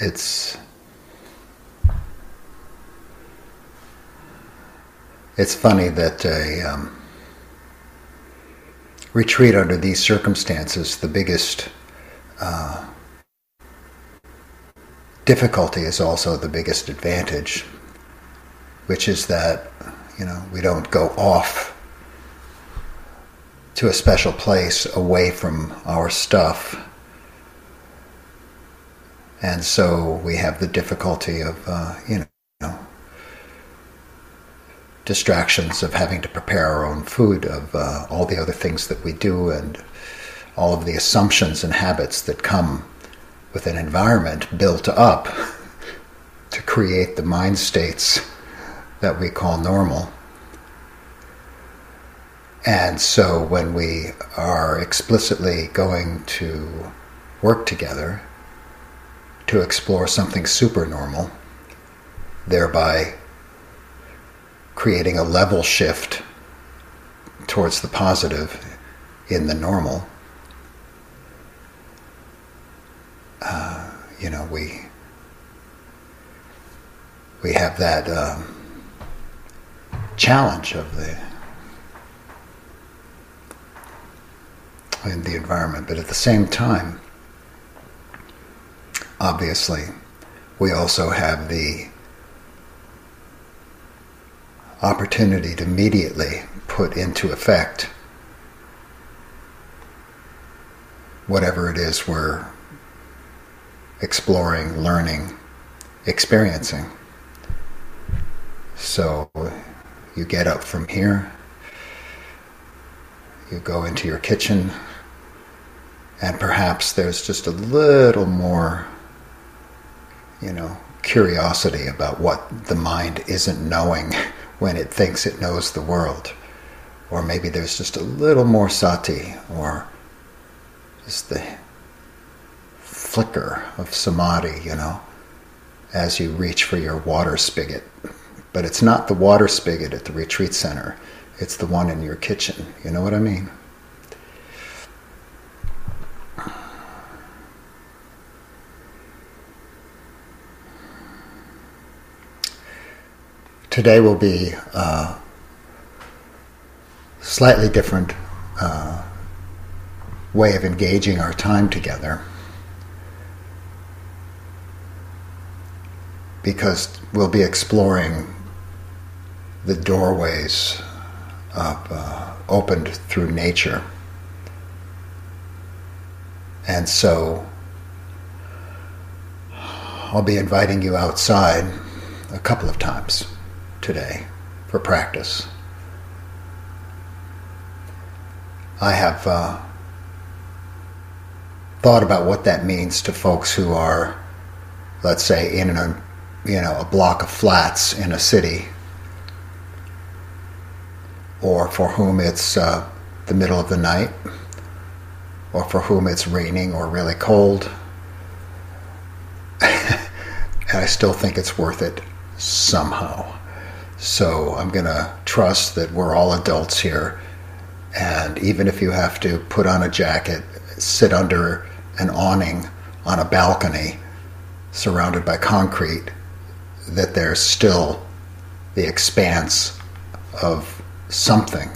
it's it's funny that a um, retreat under these circumstances, the biggest uh, difficulty is also the biggest advantage, which is that you know we don't go off to a special place away from our stuff. And so we have the difficulty of, uh, you know, distractions of having to prepare our own food, of uh, all the other things that we do, and all of the assumptions and habits that come with an environment built up to create the mind states that we call normal. And so when we are explicitly going to work together to explore something supernormal, thereby creating a level shift towards the positive in the normal, uh, you know, we we have that um, challenge of the in the environment. But at the same time, obviously, we also have the opportunity to immediately put into effect whatever it is we're exploring, learning, experiencing. So you get up from here, you go into your kitchen, and perhaps there's just a little more, you know, curiosity about what the mind isn't knowing when it thinks it knows the world. Or maybe there's just a little more sati, or just the flicker of samadhi, you know, as you reach for your water spigot. But it's not the water spigot at the retreat center, it's the one in your kitchen. You know what I mean? Today will be a slightly different uh, way of engaging our time together because we'll be exploring the doorways of, uh, opened through nature. And so I'll be inviting you outside a couple of times today for practice. I have uh, thought about what that means to folks who are, let's say, in a you know a block of flats in a city, or for whom it's uh, the middle of the night, or for whom it's raining or really cold. and I still think it's worth it somehow. So I'm going to trust that we're all adults here. And even if you have to put on a jacket, sit under an awning on a balcony surrounded by concrete, that there's still the expanse of something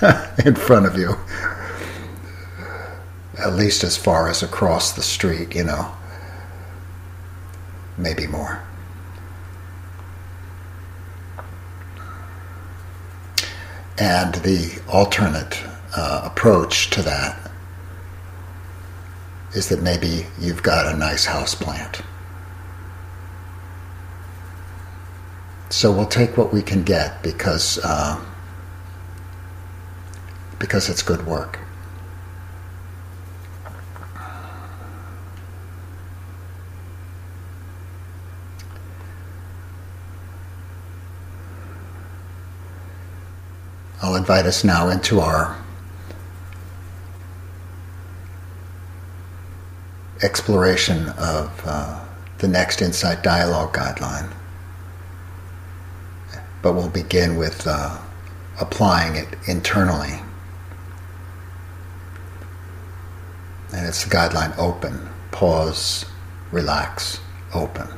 in front of you, at least as far as across the street, you know, maybe more. And the alternate uh, approach to that is that maybe you've got a nice house plant. So we'll take what we can get because uh, because it's good work. I'll invite us now into our exploration of uh, the next Insight Dialogue guideline. But we'll begin with uh, applying it internally. And it's the guideline open, pause, relax, open.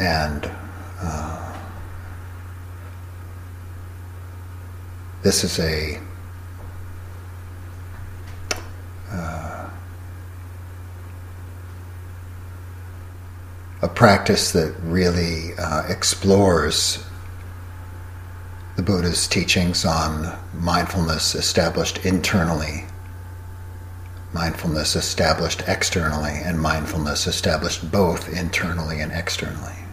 And uh, this is a uh, a practice that really uh, explores the Buddha's teachings on mindfulness established internally, mindfulness established externally, and mindfulness established both internally and externally.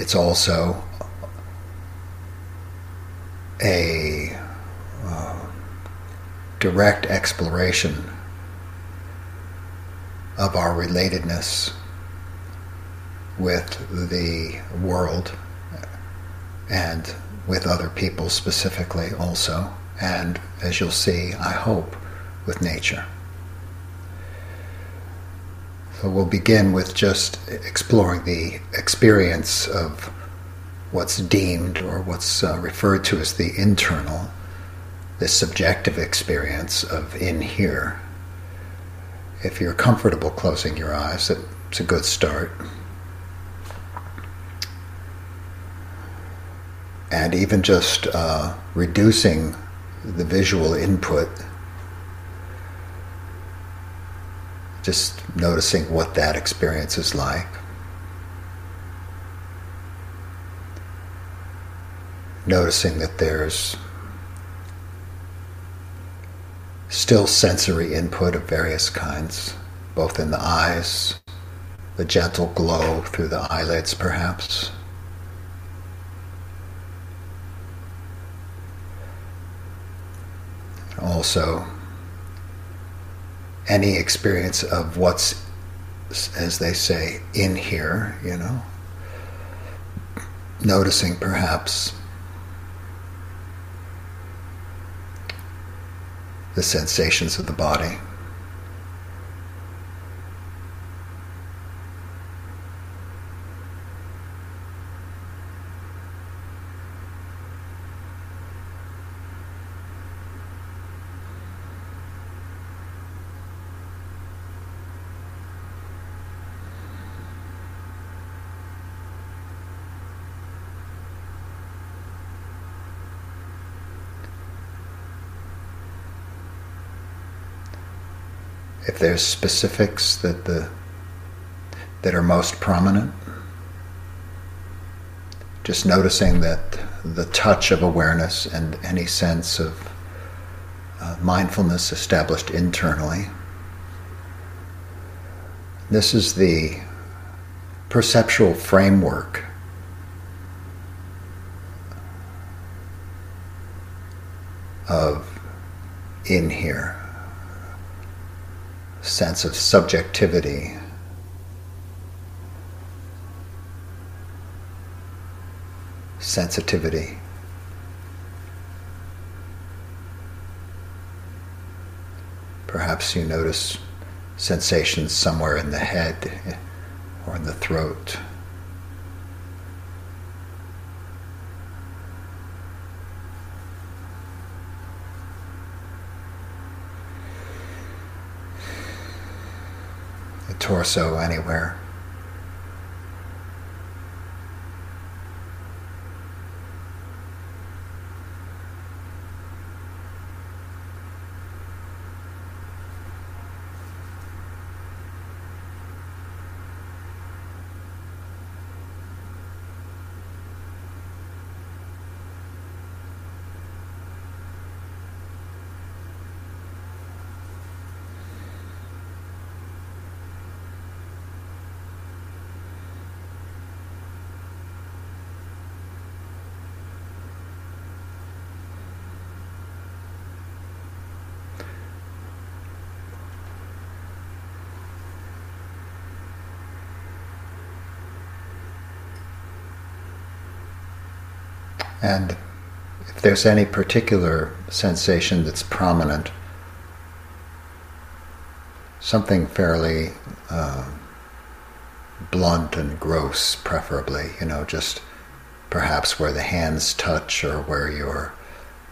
It's also a uh, direct exploration of our relatedness with the world and with other people specifically also, and as you'll see, I hope, with nature. We'll begin with just exploring the experience of what's deemed or what's uh, referred to as the internal, this subjective experience of in here. If you're comfortable closing your eyes, it's a good start. And even just uh, reducing the visual input just noticing what that experience is like. Noticing that there's still sensory input of various kinds, both in the eyes, the gentle glow through the eyelids, perhaps. Also, any experience of what's, as they say, in here, you know. Noticing perhaps the sensations of the body. If there's specifics that the that are most prominent? Just noticing that the touch of awareness and any sense of uh, mindfulness established internally. This is the perceptual framework of in here sense of subjectivity. Sensitivity. Perhaps you notice sensations somewhere in the head or in the throat. Torso anywhere. And if there's any particular sensation that's prominent, something fairly uh, blunt and gross, preferably, you know, just perhaps where the hands touch or where your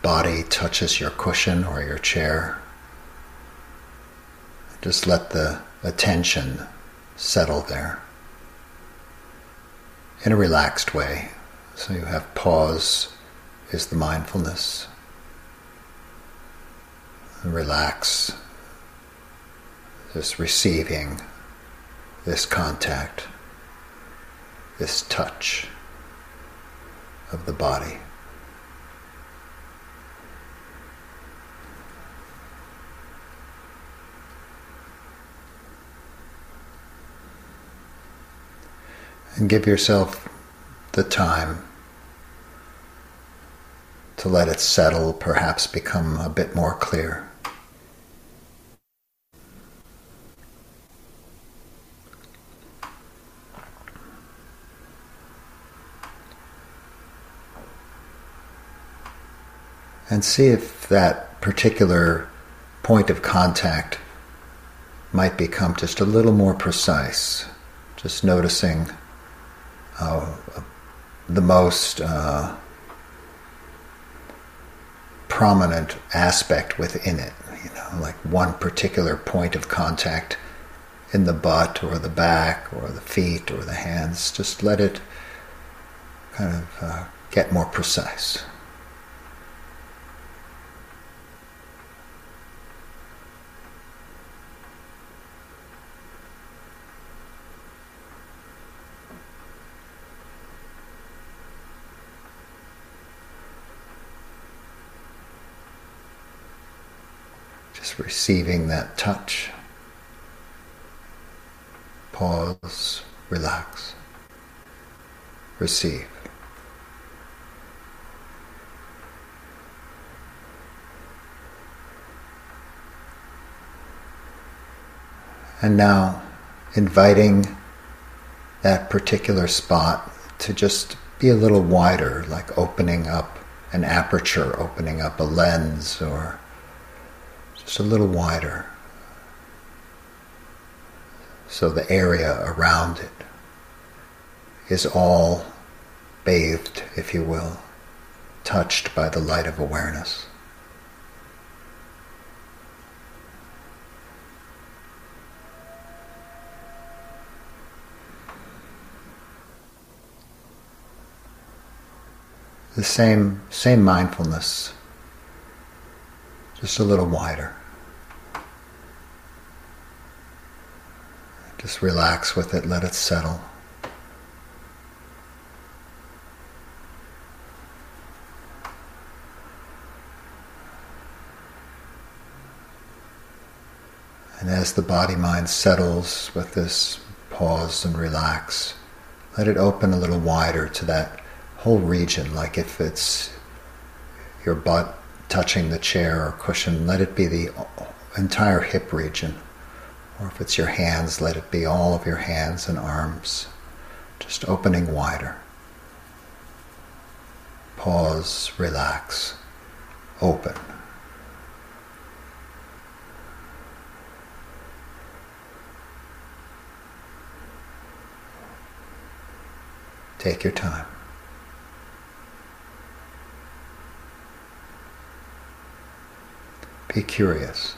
body touches your cushion or your chair. just let the attention settle there in a relaxed way. So you have pause is the mindfulness. Relax, this receiving this contact, this touch of the body. And give yourself the time to let it settle, perhaps become a bit more clear. And see if that particular point of contact might become just a little more precise. Just noticing the most uh, prominent aspect within it. You know, like one particular point of contact in the butt or the back or the feet or the hands. Just let it kind of uh, get more precise. Receiving that touch. Pause, relax, receive. And now inviting that particular spot to just be a little wider, like opening up an aperture, opening up a lens or just a little wider. So the area around it is all bathed, if you will, touched by the light of awareness. The same, same mindfulness, just a little wider. Just relax with it, let it settle. And as the body mind settles with this pause and relax, let it open a little wider to that whole region, like if it's your butt touching the chair or cushion, let it be the entire hip region. Or if it's your hands, let it be all of your hands and arms, just opening wider. Pause, relax, open. Take your time. Be curious.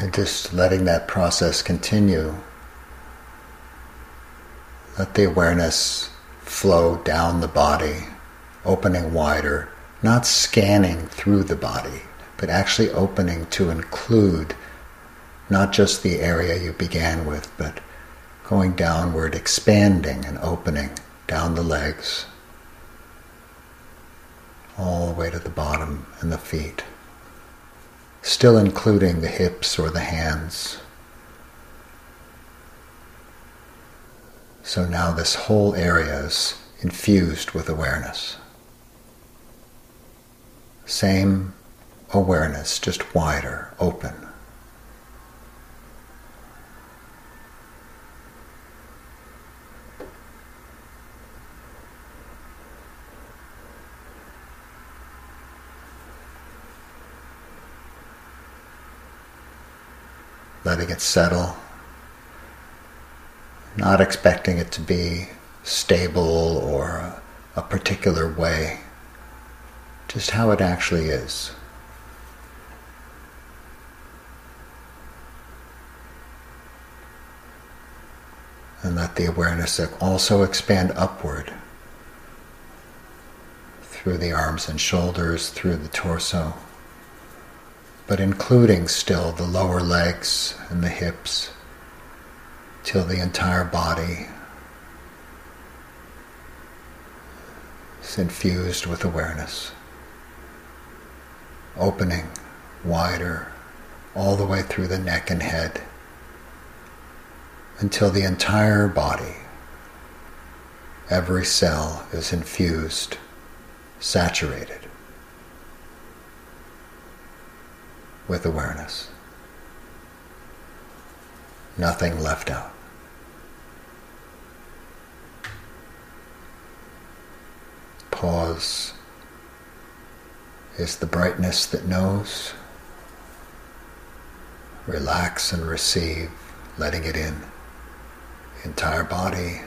And just letting that process continue. Let the awareness flow down the body, opening wider, not scanning through the body, but actually opening to include not just the area you began with, but going downward, expanding and opening down the legs, all the way to the bottom and the feet still including the hips or the hands. So now this whole area is infused with awareness. Same awareness, just wider, open. Letting it settle, not expecting it to be stable or a particular way, just how it actually is. And let the awareness also expand upward through the arms and shoulders, through the torso, but including still the lower legs and the hips, till the entire body is infused with awareness, opening wider all the way through the neck and head until the entire body, every cell is infused saturated with awareness. Nothing left out. Pause is the brightness that knows. Relax and receive, letting it in. Entire body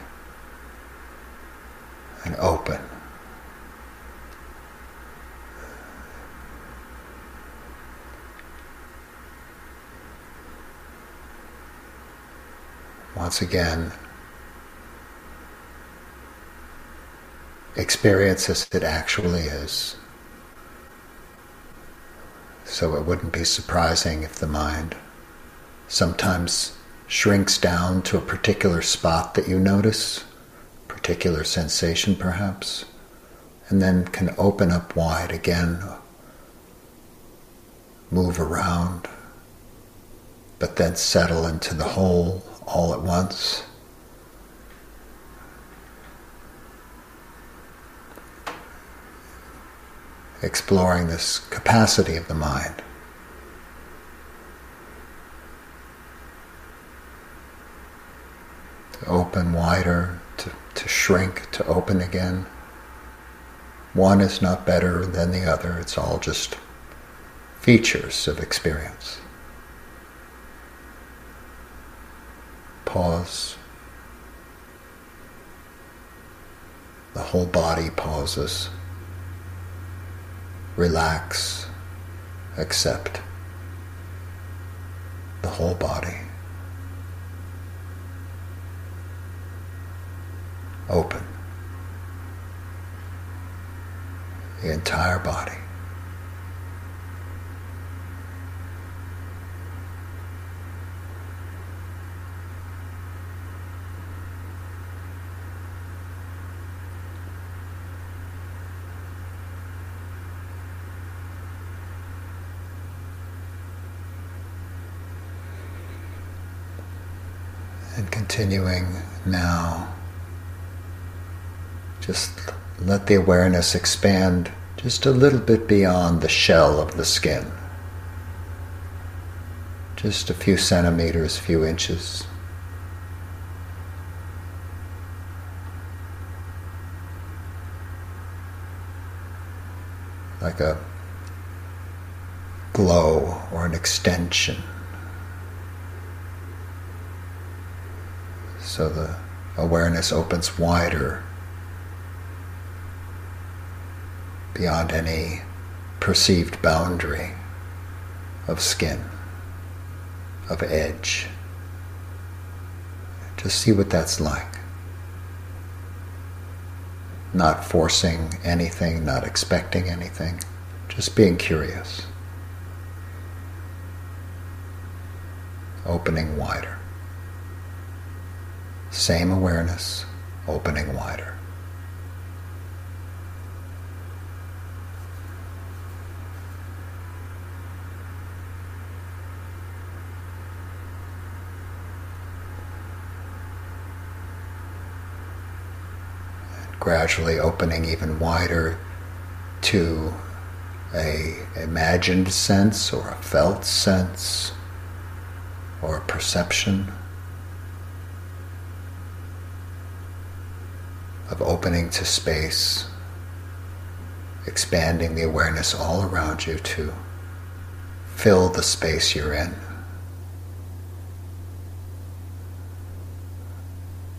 and open. Once again, experience as it actually is. So it wouldn't be surprising if the mind sometimes shrinks down to a particular spot that you notice, particular sensation perhaps, and then can open up wide again, move around, but then settle into the whole all at once. Exploring this capacity of the mind. To open wider, to, to shrink, to open again. One is not better than the other, it's all just features of experience. Pause. The whole body pauses. Relax, accept the whole body. Open the entire body. And continuing now, just let the awareness expand just a little bit beyond the shell of the skin. Just a few centimeters, few inches. Like a glow or an extension. So the awareness opens wider beyond any perceived boundary of skin, of edge. Just see what that's like. Not forcing anything, not expecting anything, just being curious. Opening wider. Same awareness, opening wider. gradually opening even wider to a imagined sense or a felt sense or a perception of opening to space, expanding the awareness all around you to fill the space you're in.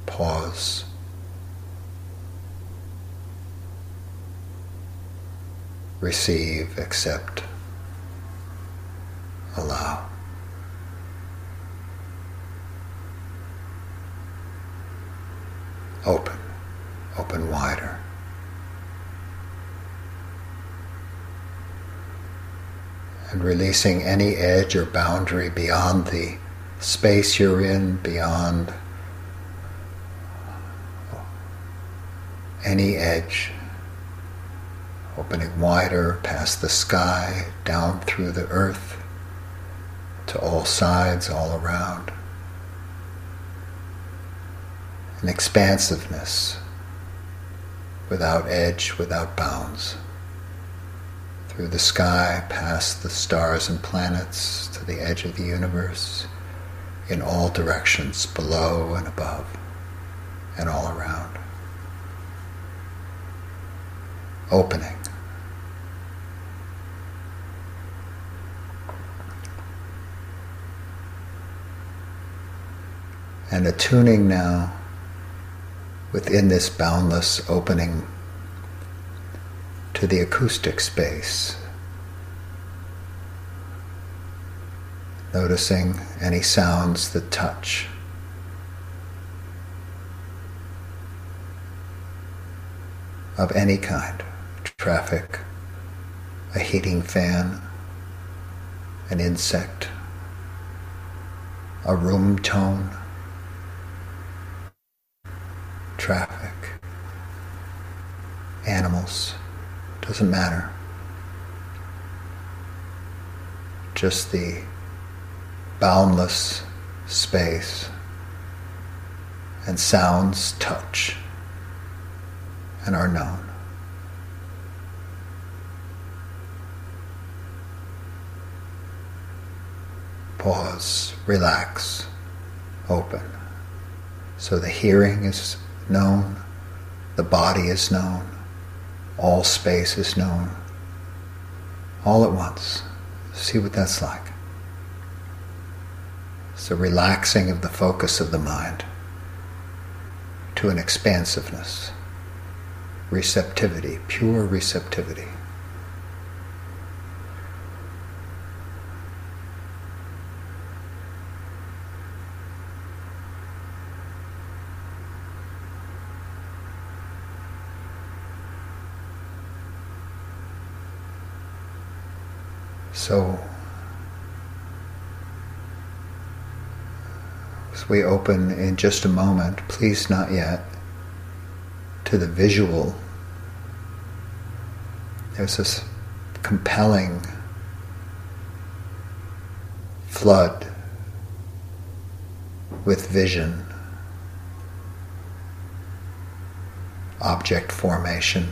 Pause. Receive, accept, allow. Open open wider. And releasing any edge or boundary beyond the space you're in, beyond any edge, opening wider past the sky, down through the earth, to all sides, all around. An expansiveness without edge, without bounds. Through the sky, past the stars and planets, to the edge of the universe, in all directions, below and above, and all around. opening. And attuning now within this boundless opening to the acoustic space. Noticing any sounds that touch. Of any kind traffic, a heating fan, an insect, a room tone, traffic, animals, doesn't matter. Just the boundless space and sounds touch and are known. pause, relax, open. So the hearing is known, the body is known, all space is known, all at once. See what that's like. It's a relaxing of the focus of the mind to an expansiveness, receptivity, pure receptivity. So, as we open in just a moment, please not yet, to the visual, there's this compelling flood with vision, object formation.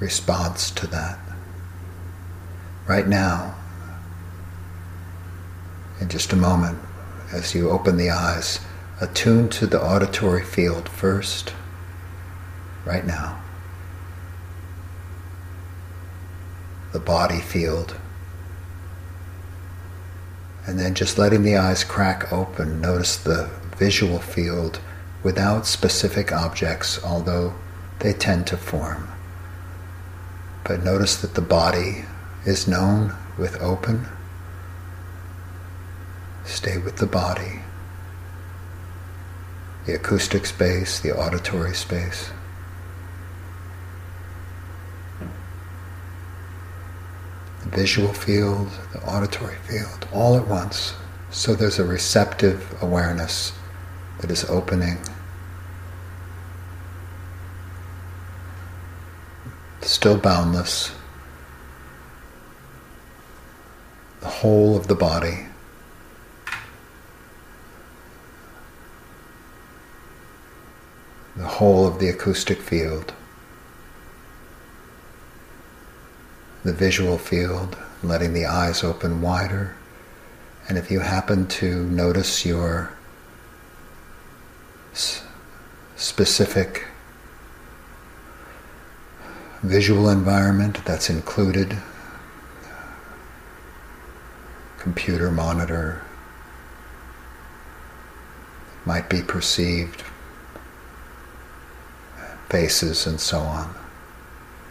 Response to that. Right now, in just a moment, as you open the eyes, attune to the auditory field first, right now. The body field. And then just letting the eyes crack open, notice the visual field without specific objects, although they tend to form. But notice that the body is known with open. Stay with the body, the acoustic space, the auditory space. The visual field, the auditory field, all at once. So there's a receptive awareness that is opening still boundless, the whole of the body. The whole of the acoustic field, the visual field, letting the eyes open wider. And if you happen to notice your specific visual environment that's included computer monitor, might be perceived, faces, and so on.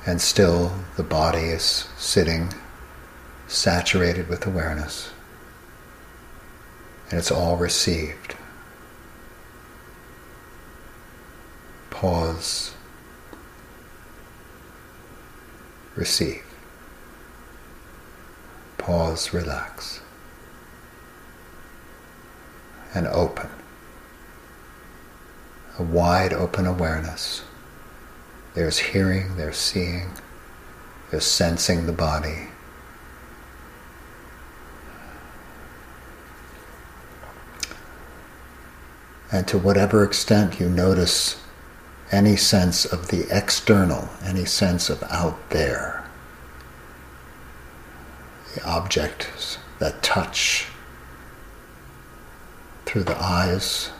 And still the body is sitting saturated with awareness. And it's all received. Pause. Receive. Pause, relax. And open. A wide open awareness. There's hearing, there's seeing, there's sensing the body. And to whatever extent you notice any sense of the external, any sense of out there, the objects that touch through the eyes,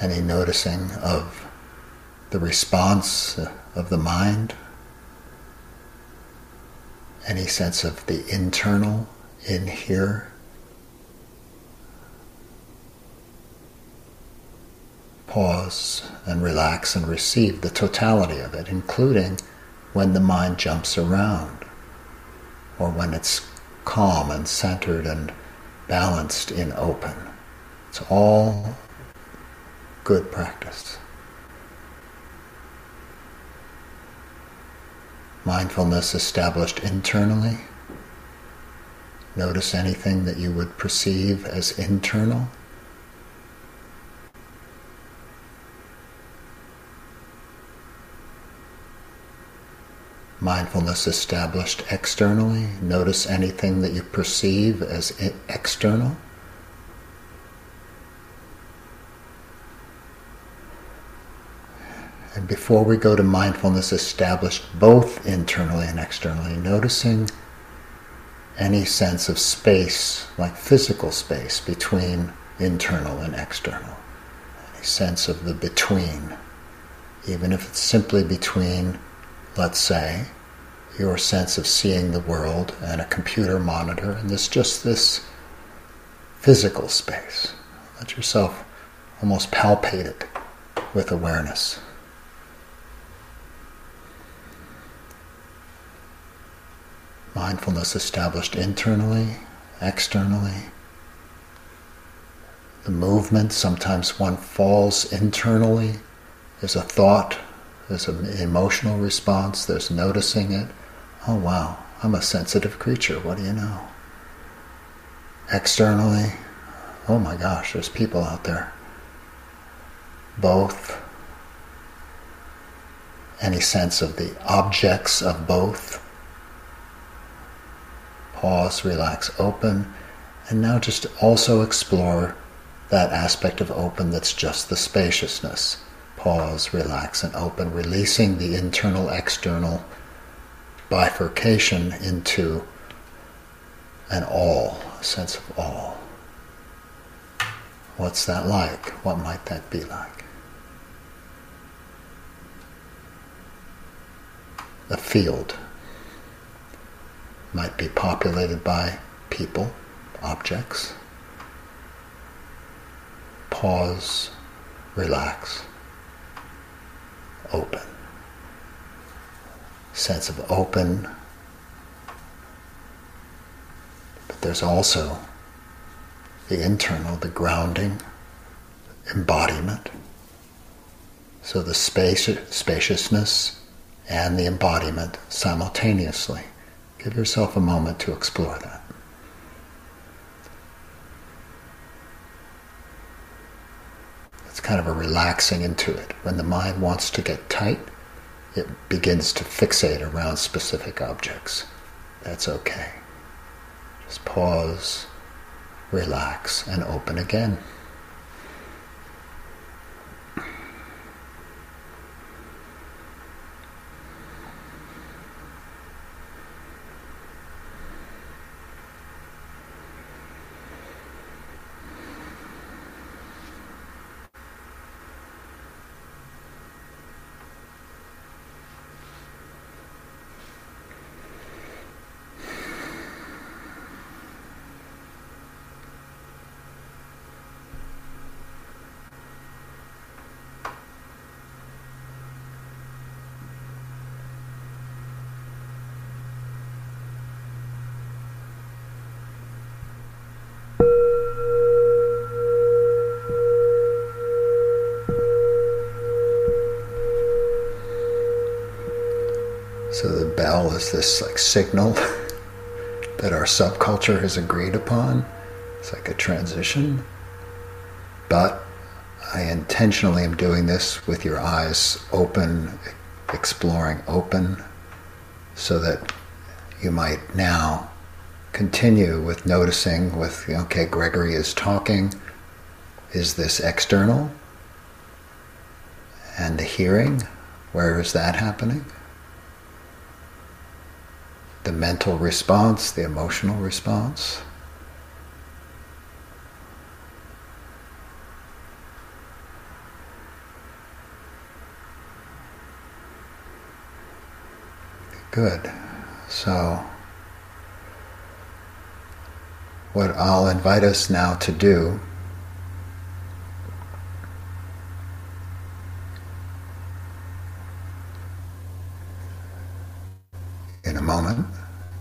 any noticing of the response of the mind, any sense of the internal in here. Pause and relax and receive the totality of it, including when the mind jumps around or when it's calm and centered and balanced in open. It's all good practice. Mindfulness established internally. Notice anything that you would perceive as internal. Mindfulness established externally. Notice anything that you perceive as external. And before we go to mindfulness established both internally and externally, noticing any sense of space, like physical space, between internal and external. Any sense of the between, even if it's simply between, let's say, your sense of seeing the world and a computer monitor, and there's just this physical space. Let yourself almost palpate it with awareness. mindfulness established internally, externally. The movement, sometimes one falls internally. There's a thought, there's an emotional response, there's noticing it. Oh wow, I'm a sensitive creature, what do you know? Externally, oh my gosh, there's people out there. Both. Any sense of the objects of both pause, relax, open, and now just also explore that aspect of open that's just the spaciousness. Pause, relax, and open, releasing the internal external bifurcation into an all, a sense of all. What's that like? What might that be like? A field might be populated by people, objects. Pause, relax, open. Sense of open, but there's also the internal, the grounding, embodiment. So the space, spaciousness and the embodiment simultaneously. Give yourself a moment to explore that. It's kind of a relaxing into it. When the mind wants to get tight, it begins to fixate around specific objects. That's okay. Just pause, relax, and open again. Bell is this like signal that our subculture has agreed upon. It's like a transition. But I intentionally am doing this with your eyes open, exploring open, so that you might now continue with noticing with okay gregory is talking is this external and the hearing where is that happening the mental response the emotional response. Good. So what I'll invite us now to do in a moment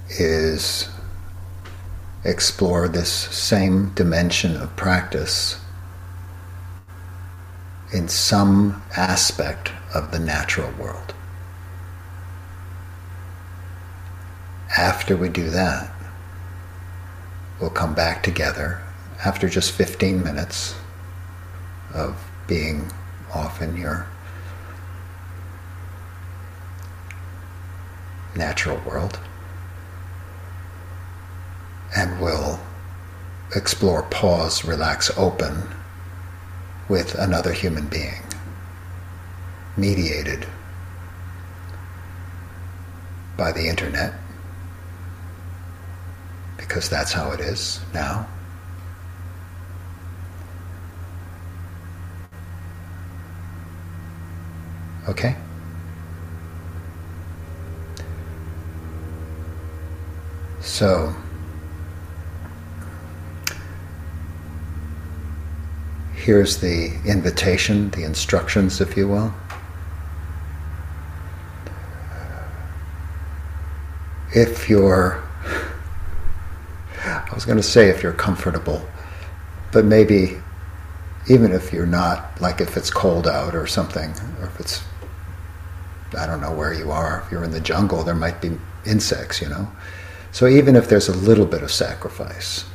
is explore this same dimension of practice in some aspect of the natural world. After we do that, we'll come back together after just 15 minutes of being off in your natural world. And we'll explore pause, relax, open with another human being, mediated by the internet because that's how it is now. Okay? So, here's the invitation, the instructions, if you will. If you're I was going to say if you're comfortable, but maybe even if you're not, like if it's cold out or something, or if it's, I don't know where you are, if you're in the jungle, there might be insects, you know. So even if there's a little bit of sacrifice,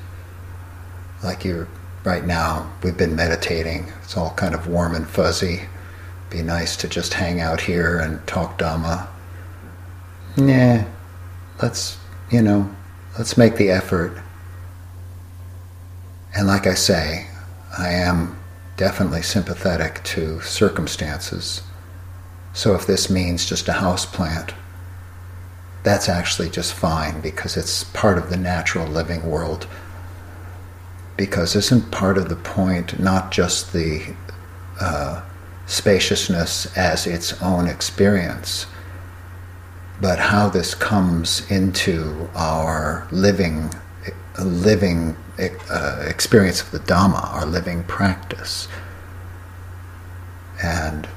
like you're right now, we've been meditating, it's all kind of warm and fuzzy. Be nice to just hang out here and talk Dhamma. Yeah, let's, you know, let's make the effort and like I say, I am definitely sympathetic to circumstances. So if this means just a house plant, that's actually just fine because it's part of the natural living world. Because isn't part of the point not just the uh, spaciousness as its own experience, but how this comes into our living, living uh, experience of the Dhamma, our living practice. And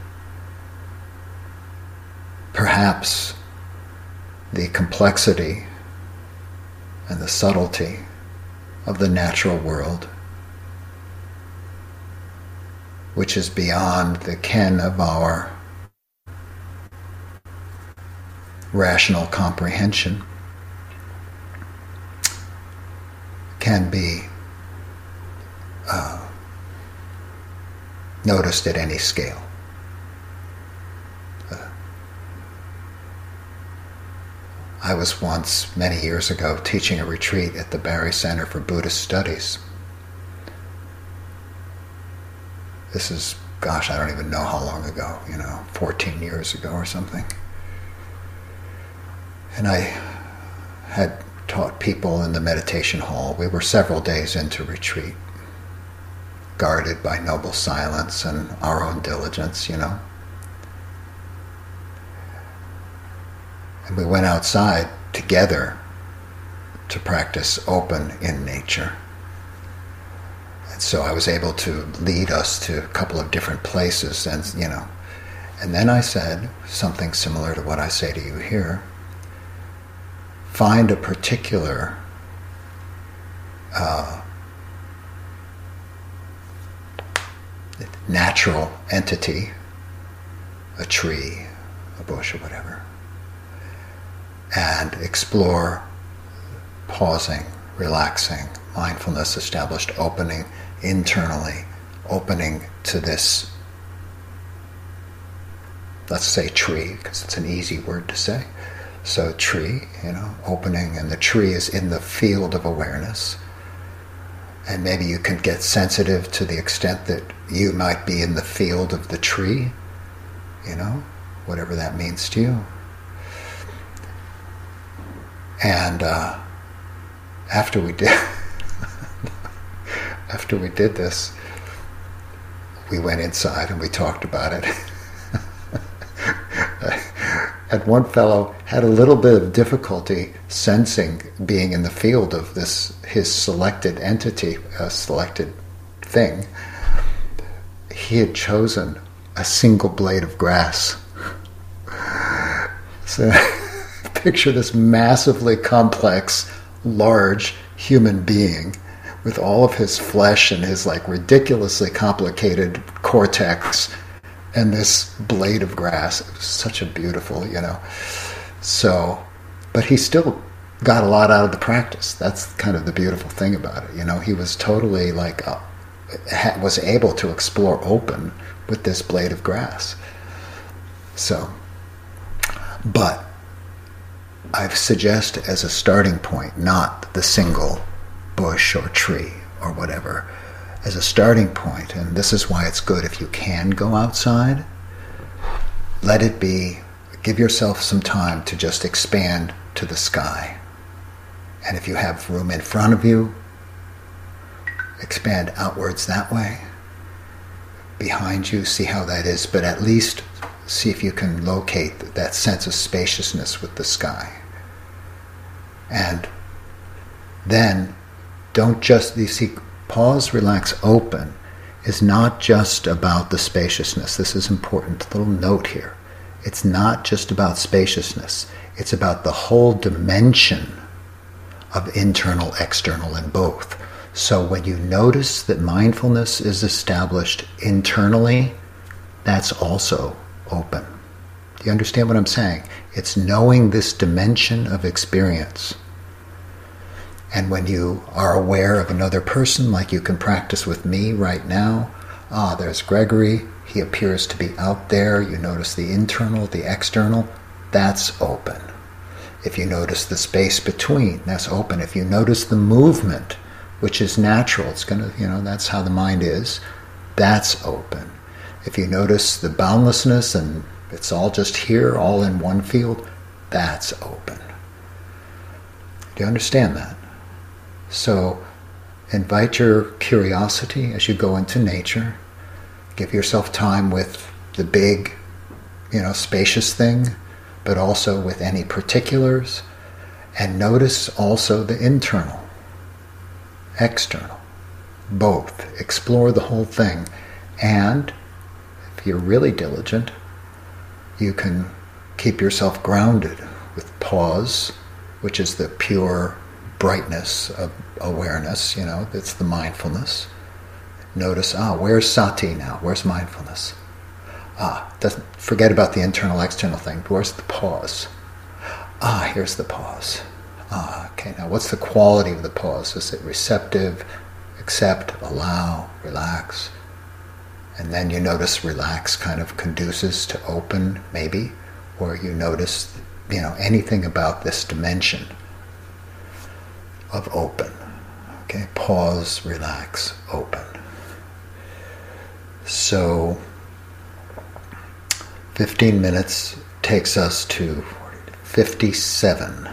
perhaps the complexity and the subtlety of the natural world, which is beyond the ken of our rational comprehension. can be uh, noticed at any scale. I was once, many years ago, teaching a retreat at the Barre Center for Buddhist Studies. This is, gosh, I don't even know how long ago, you know, 14 years ago or something. And I had taught people in the meditation hall. We were several days into retreat, guarded by noble silence and our own diligence, you know. And we went outside together to practice open in nature. And so I was able to lead us to a couple of different places and you know and then I said something similar to what I say to you here find a particular uh, natural entity, a tree, a bush, or whatever, and explore pausing, relaxing, mindfulness established, opening internally, opening to this, let's say tree, because it's an easy word to say. So, tree, you know, opening, and the tree is in the field of awareness. And maybe you can get sensitive to the extent that you might be in the field of the tree, you know, whatever that means to you. And uh, after we did, after we did this, we went inside and we talked about it. and one fellow had a little bit of difficulty sensing being in the field of this his selected entity, a selected thing. He had chosen a single blade of grass. So picture this massively complex, large human being with all of his flesh and his like ridiculously complicated cortex and this blade of grass. It was such a beautiful, you know. So, but he still got a lot out of the practice. That's kind of the beautiful thing about it. You know, he was totally like, uh, was able to explore open with this blade of grass. So, but I suggest as a starting point, not the single bush or tree or whatever, as a starting point, and this is why it's good if you can go outside, let it be, give yourself some time to just expand to the sky. And if you have room in front of you, expand outwards that way. Behind you, see how that is, but at least see if you can locate that sense of spaciousness with the sky. And then don't just, you see, pause, relax, open is not just about the spaciousness. This is important. Little note here. It's not just about spaciousness. It's about the whole dimension of internal, external, and both. So when you notice that mindfulness is established internally, that's also open. You understand what I'm saying? It's knowing this dimension of experience. And when you are aware of another person, like you can practice with me right now, ah, there's Gregory, he appears to be out there. You notice the internal, the external, that's open. If you notice the space between, that's open. If you notice the movement, which is natural, it's going to, you know, that's how the mind is, that's open. If you notice the boundlessness and it's all just here, all in one field, that's open. Do you understand that? So invite your curiosity as you go into nature. Give yourself time with the big, you know, spacious thing, but also with any particulars. And notice also the internal, external, both. Explore the whole thing. And if you're really diligent, you can keep yourself grounded with pause, which is the pure brightness of awareness, you know, it's the mindfulness. Notice, ah, where's sati now? Where's mindfulness? Ah, forget about the internal external thing. Where's the pause? Ah, here's the pause. Ah, okay, now what's the quality of the pause? Is it receptive, accept, allow, relax? And then you notice relax kind of conduces to open, maybe, or you notice, you know, anything about this dimension of open. Okay, pause, relax, open. So, 15 minutes takes us to 57.